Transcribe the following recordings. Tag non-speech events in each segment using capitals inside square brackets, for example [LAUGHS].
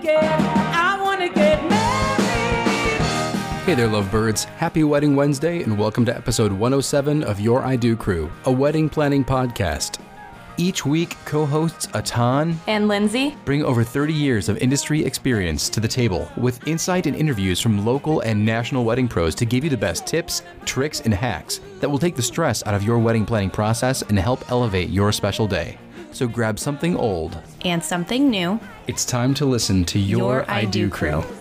get, I wanna get married. Hey there, lovebirds. Happy Wedding Wednesday, and welcome to episode 107 of Your I Do Crew, a wedding planning podcast. Each week, co hosts Atan And Lindsay? bring over 30 years of industry experience to the table with insight and interviews from local and national wedding pros to give you the best tips, tricks, and hacks that will take the stress out of your wedding planning process and help elevate your special day. So grab something old. And something new. It's time to listen to Your, Your I, I Do Do Crew. Crew.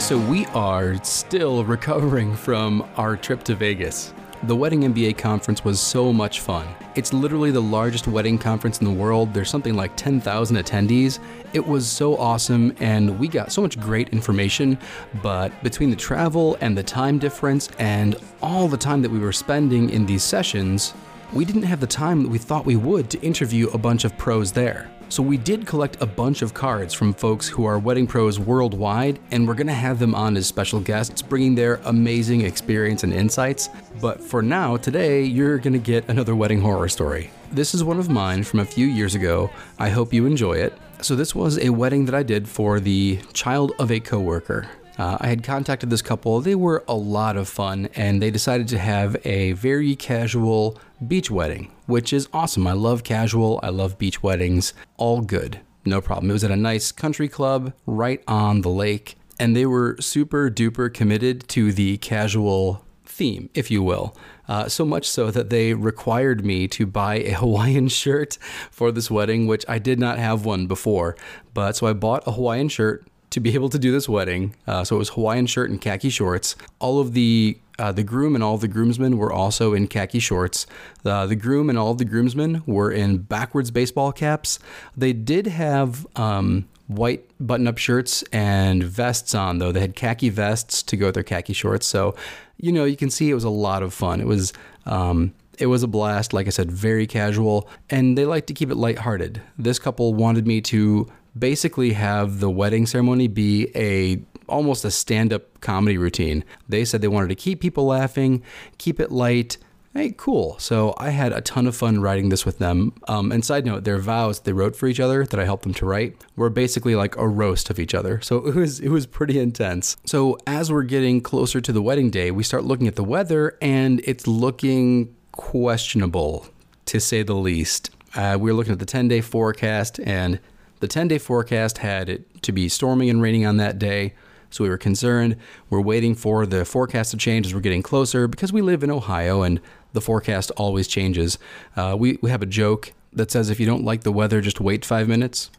So we are still recovering from our trip to Vegas. The Wedding MBA conference was so much fun. It's literally the largest wedding conference in the world. There's something like 10,000 attendees. It was so awesome and we got so much great information, but between the travel and the time difference and all the time that we were spending in these sessions, we didn't have the time that we thought we would to interview a bunch of pros there. So we did collect a bunch of cards from folks who are wedding pros worldwide, and we're gonna have them on as special guests, bringing their amazing experience and insights. But for now, today, you're gonna get another wedding horror story. This is one of mine from a few years ago. I hope you enjoy it. So this was a wedding that I did for the child of a coworker. Uh, I had contacted this couple. They were a lot of fun, and they decided to have a very casual beach wedding, which is awesome. I love casual, I love beach weddings, all good, no problem. It was at a nice country club right on the lake, and they were super duper committed to the casual theme, if you will. Uh, so much so that they required me to buy a [LAUGHS] Hawaiian shirt for this wedding, which I did not have one before. But so I bought a Hawaiian shirt to be able to do this wedding. Uh, so it was Hawaiian shirt and khaki shorts. All of the uh, the groom and all the groomsmen were also in khaki shorts. Uh, the groom and all of the groomsmen were in backwards baseball caps. They did have um, white button-up shirts and vests on, though. They had khaki vests to go with their khaki shorts. So, you know, you can see it was a lot of fun. It was. Um, it was a blast, like I said, very casual, and they like to keep it lighthearted. This couple wanted me to basically have the wedding ceremony be a almost a stand-up comedy routine. They said they wanted to keep people laughing, keep it light. Hey, cool. So I had a ton of fun writing this with them. Um, and side note, their vows they wrote for each other that I helped them to write were basically like a roast of each other. So [LAUGHS] it was it was pretty intense. So as we're getting closer to the wedding day, we start looking at the weather, and it's looking questionable to say the least. Uh, we were looking at the 10 day forecast, and the 10 day forecast had it to be storming and raining on that day. So we were concerned. We're waiting for the forecast to change as we're getting closer because we live in Ohio and the forecast always changes. Uh, we, we have a joke that says if you don't like the weather, just wait five minutes.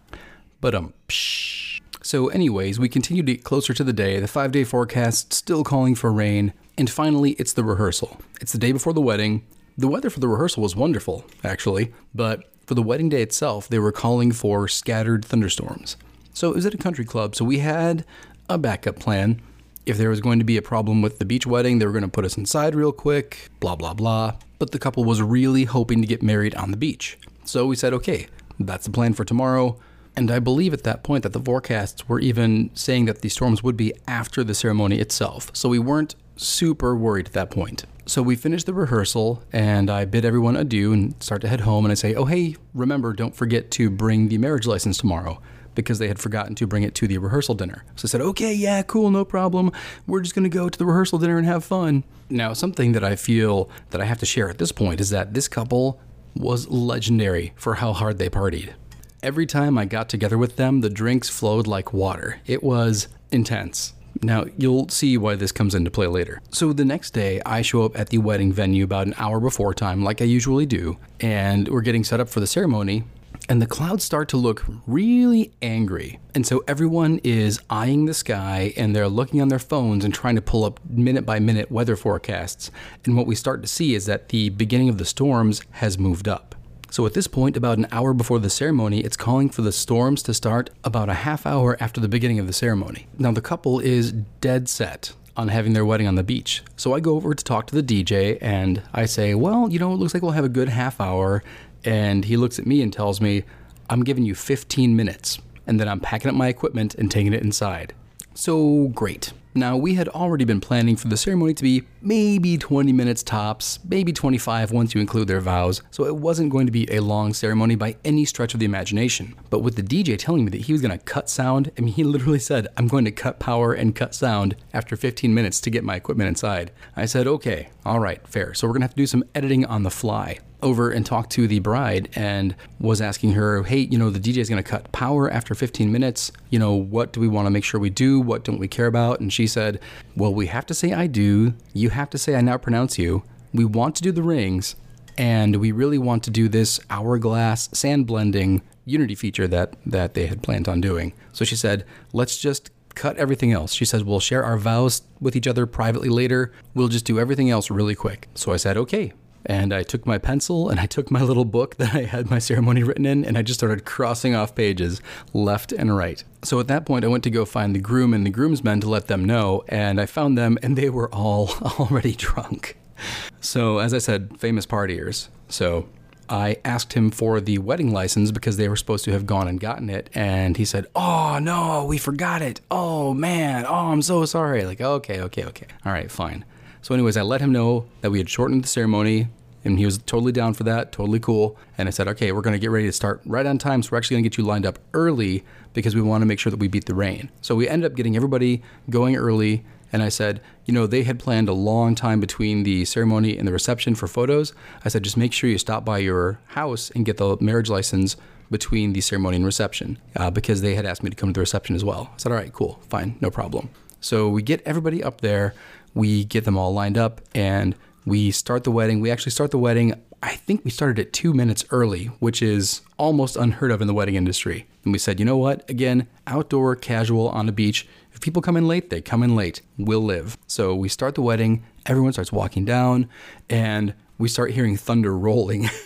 But um, psh. So, anyways, we continue to get closer to the day. The five day forecast still calling for rain. And finally, it's the rehearsal. It's the day before the wedding. The weather for the rehearsal was wonderful, actually, but for the wedding day itself, they were calling for scattered thunderstorms. So it was at a country club, so we had a backup plan. If there was going to be a problem with the beach wedding, they were going to put us inside real quick, blah, blah, blah. But the couple was really hoping to get married on the beach. So we said, okay, that's the plan for tomorrow. And I believe at that point that the forecasts were even saying that the storms would be after the ceremony itself. So we weren't super worried at that point. So we finished the rehearsal and I bid everyone adieu and start to head home. And I say, oh, hey, remember, don't forget to bring the marriage license tomorrow because they had forgotten to bring it to the rehearsal dinner. So I said, okay, yeah, cool, no problem. We're just going to go to the rehearsal dinner and have fun. Now, something that I feel that I have to share at this point is that this couple was legendary for how hard they partied. Every time I got together with them, the drinks flowed like water. It was intense. Now, you'll see why this comes into play later. So, the next day, I show up at the wedding venue about an hour before time, like I usually do, and we're getting set up for the ceremony. And the clouds start to look really angry. And so everyone is eyeing the sky and they're looking on their phones and trying to pull up minute by minute weather forecasts. And what we start to see is that the beginning of the storms has moved up. So at this point, about an hour before the ceremony, it's calling for the storms to start about a half hour after the beginning of the ceremony. Now, the couple is dead set on having their wedding on the beach. So I go over to talk to the DJ and I say, Well, you know, it looks like we'll have a good half hour. And he looks at me and tells me, I'm giving you 15 minutes. And then I'm packing up my equipment and taking it inside. So great. Now, we had already been planning for the ceremony to be maybe 20 minutes tops, maybe 25 once you include their vows, so it wasn't going to be a long ceremony by any stretch of the imagination. But with the DJ telling me that he was going to cut sound, I mean, he literally said, I'm going to cut power and cut sound after 15 minutes to get my equipment inside. I said, okay, all right, fair. So we're to have to do some editing on the fly over and talked to the bride and was asking her, hey, you know, the DJ is to cut power after 15 minutes. You know, what do we want to make sure we do? What don't we care about? And she said, well, we have to say I do. You have to say I now pronounce you. We want to do the rings. And we really want to do this hourglass sand blending unity feature that, that they had planned on doing. So she said, let's just cut everything else. She says, we'll share our vows with each other privately later. We'll just do everything else really quick. So I said, okay, and I took my pencil and I took my [LAUGHS] little book that I had my ceremony written in and I just started crossing off pages left and right. So at that point, I went to go find the groom and the groomsmen to let them know, and I found them and they were all [LAUGHS] already drunk. So, as I said, famous partiers. So, I asked him for the wedding license because they were supposed to have gone and gotten it. And he said, Oh, no, we forgot it. Oh, man. Oh, I'm so sorry. Like, okay, okay, okay. All right, fine. So, anyways, I let him know that we had shortened the ceremony, and he was totally down for that, totally cool. And I said, okay, we're going to get ready to start right on time. So, we're actually going to get you lined up early because we want to make sure that we beat the rain. So, we ended up getting everybody going early. And I said, you know, they had planned a long time between the ceremony and the reception for photos. I said, just make sure you stop by your house and get the marriage license between the ceremony and reception uh, because they had asked me to come to the reception as well. I said, all right, cool, fine, no problem. So we get everybody up there we get them all lined up and we start the wedding. We actually start the wedding. I think we started at two minutes early, which is almost unheard of in the wedding industry. And we said, you know what? Again, outdoor, casual, on the beach. If people come in late, they come in late. We'll live. So we start the wedding. Everyone starts walking down, and we start hearing thunder rolling. [LAUGHS]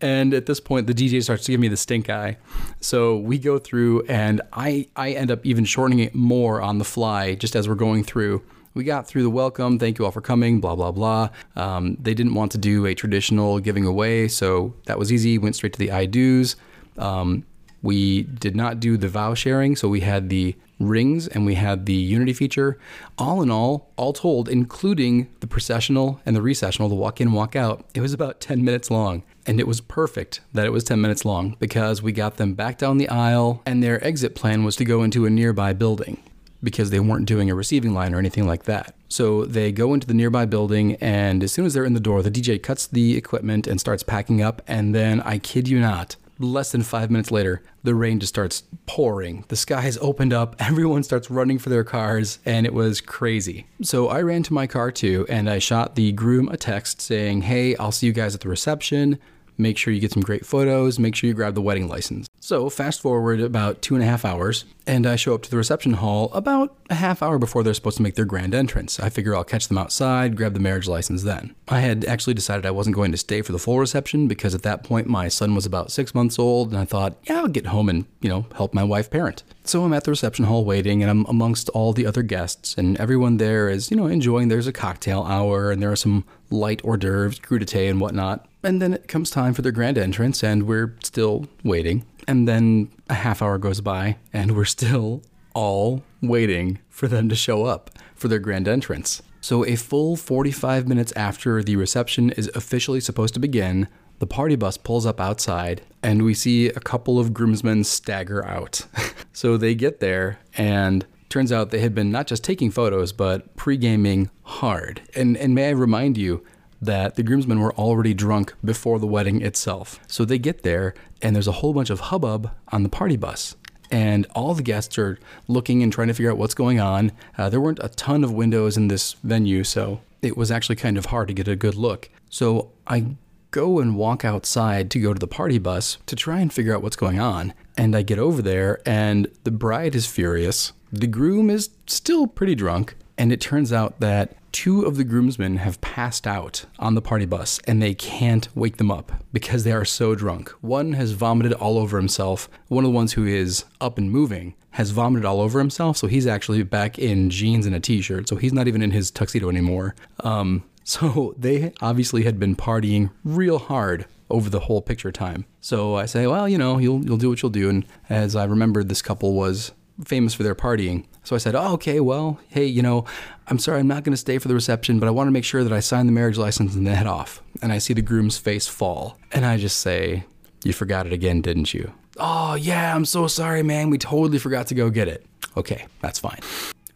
and at this point the dj starts to give me the stink eye so we go through and i i end up even shortening it more on the fly just as we're going through we got through the welcome thank you all for coming blah blah blah um, they didn't want to do a traditional giving away so that was easy went straight to the i do's um, we did not do the vow sharing so we had the rings and we had the Unity feature. All in all, all told, including the processional and the recessional, the walk in, walk out, it was about 10 minutes long. And it was perfect that it was 10 minutes long because we got them back down the aisle and their exit plan was to go into a nearby building because they weren't doing a receiving line or anything like that. So they go into the nearby building, and as soon as they're in the door, the DJ cuts the equipment and starts packing up. And then, I kid you not, less than five minutes later, the rain just starts pouring. The skies opened up, [LAUGHS] everyone starts running for their cars, and it was crazy. So I ran to my car too, and I shot the groom a text saying, Hey, I'll see you guys at the reception. Make sure you get some great photos. Make sure you grab the wedding license. So, fast forward about two and a half hours, and I show up to the reception hall about a half hour before they're supposed to make their grand entrance. I figure I'll catch them outside, grab the marriage license then. I had actually decided I wasn't going to stay for the full reception because at that point my son was about six months old, and I thought, yeah, I'll get home and, you know, help my wife parent. So I'm at the reception hall waiting, and I'm amongst all the other guests, and everyone there is, you know, enjoying. There's a cocktail hour, and there are some light hors d'oeuvres, crudité, and whatnot. And then it comes time for their grand entrance, and we're still waiting. And then a half hour goes by, and we're still all waiting for them to show up for their grand entrance. So, a full 45 minutes after the reception is officially supposed to begin, the party bus pulls up outside, and we see a couple of groomsmen stagger out. [LAUGHS] so, they get there, and turns out they had been not just taking photos, but pre gaming hard. And, and may I remind you, that the groomsmen were already drunk before the wedding itself. So they get there, and there's a whole bunch of hubbub on the party bus. And all the guests are looking and trying to figure out what's going on. Uh, there weren't a ton of windows in this venue, so it was actually kind of hard to get a good look. So I go and walk outside to go to the party bus to try and figure out what's going on. And I get over there, and the bride is furious. The groom is still pretty drunk. And it turns out that two of the groomsmen have passed out on the party bus and they can't wake them up because they are so drunk. One has vomited all over himself. One of the ones who is up and moving has vomited all over himself, so he's actually back in jeans and a t shirt, so he's not even in his tuxedo anymore. Um, [LAUGHS] so they obviously had been partying real hard over the whole picture time. So I say, well, you know, you'll you'll do what you'll do. And as I remembered, this couple was famous for their partying. So I said, Oh, okay, well, hey, you know, I'm sorry, I'm not going to stay for the reception, but I want to make sure that I sign the marriage license and then head off. And I see the groom's face fall. And I just say, You forgot it again, didn't you? Oh, yeah, I'm so sorry, man. We totally forgot to go get it. Okay, that's fine.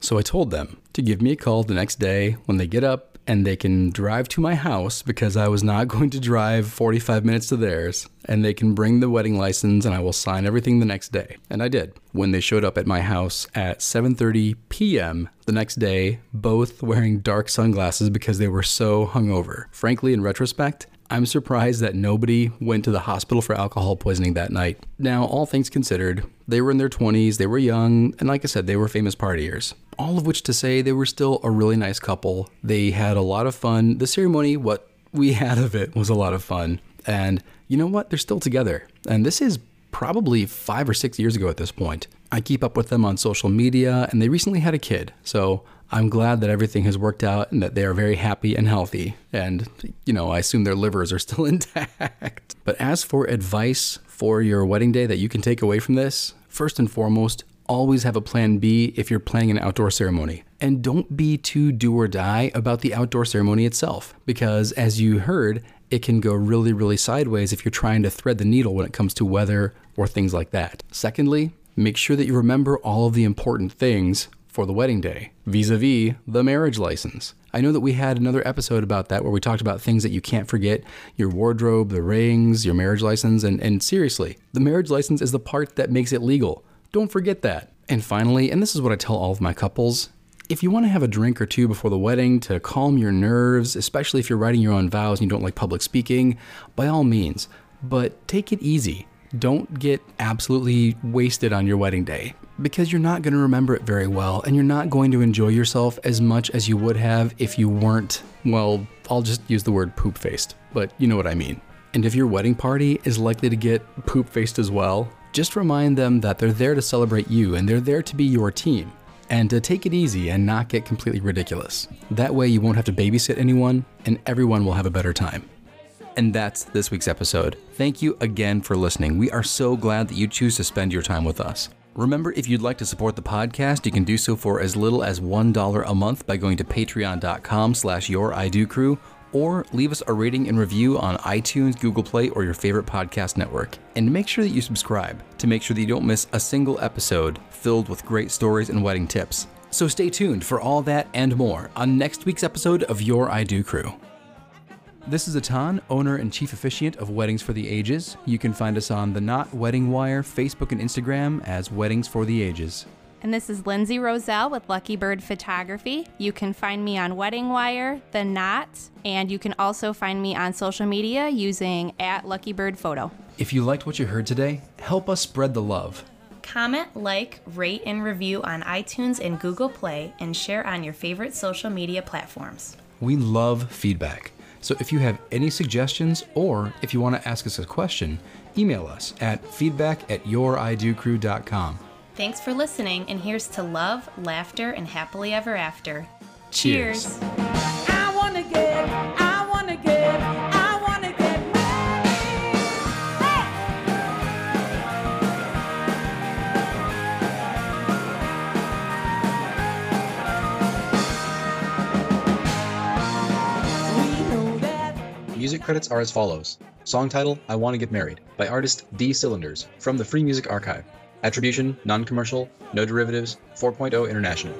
So I told them to give me a call the next day when they get up and they can drive to my house because I was not [LAUGHS] going to drive 45 minutes to theirs and they can bring the wedding license and I will sign everything the next day. And I did. When they showed up at my house at 7:30 p.m. the next day, both wearing dark sunglasses because they were so hungover. Frankly, in retrospect, I'm surprised that nobody went to the hospital for alcohol poisoning that night. Now, all things considered, they were in their 20s, they were young, and like I said, they were famous partiers. All of which to say, they were still a really nice couple. They had a lot of fun. The ceremony, what we [LAUGHS] had of it, was a lot of fun. And you know what? They're still together. And this is probably five or six years ago at this point. I keep up with them on social media, and they recently had a kid. So I'm glad that everything has worked out and that they are very happy and healthy. And, you know, I assume their livers are still [LAUGHS] intact. But as for advice for your wedding day that you can take away from this, first and foremost, always have a plan B if you're planning an outdoor ceremony. And don't be too do or die about the outdoor ceremony itself, because as you heard, it can go really, really sideways if you're trying to thread the needle when it comes to weather or things like that. Secondly, make sure that you remember all of the important things for the wedding day, vis a vis the marriage license. I know that we had another episode about that where we talked about things that you can't forget your wardrobe, the rings, your marriage license, and, and seriously, the marriage license is the part that makes it legal. Don't forget that. And finally, and this is what I tell all of my couples if you want to have a drink or two before the wedding to calm your nerves, especially if you're writing your own vows and you don't like public speaking, by all means, but take it easy. Don't get absolutely wasted on your wedding day because you're not going to remember it very well and you're not going to enjoy yourself as much as you would have if you weren't, well, I'll just use the word poop faced, but you know what I mean. And if your wedding party is likely to get poop faced as well, just remind them that they're there to celebrate you and they're there to be your team and to take it easy and not get completely ridiculous. That way, you won't have to babysit anyone, and everyone will have a better time. And that's this week's episode. Thank you again for listening. We are so glad that you choose to spend your time with us. Remember, if you'd like to support the podcast, you can do so for as little as $1 a month by going to patreon.com slash your Crew or leave us a rating and review on iTunes, Google Play, or your favorite podcast network. And make sure that you subscribe to make sure that you don't miss a single episode filled with great stories and wedding tips. So stay tuned for all that and more on next week's episode of Your I Do Crew. This is Atan, owner and chief officiant of Weddings for the Ages. You can find us on the Knot Wedding Wire, Facebook, and Instagram as Weddings for the Ages. And this is Lindsay Roselle with Lucky Bird Photography. You can find me on Wedding Wire, The Knot, and you can also find me on social media using at Lucky Bird Photo. If you liked what you heard today, help us spread the love. Comment, like, rate, and review on iTunes and Google Play, and share on your favorite social media platforms. We love feedback. So if you have any suggestions or if you want to ask us a question, email us at feedback at youridocrew.com. Thanks for listening, and here's to love, laughter, and happily ever after. Cheers. Cheers. Credits are as follows Song title I Want to Get Married by artist D Cylinders from the Free Music Archive. Attribution, non commercial, no derivatives, 4.0 International.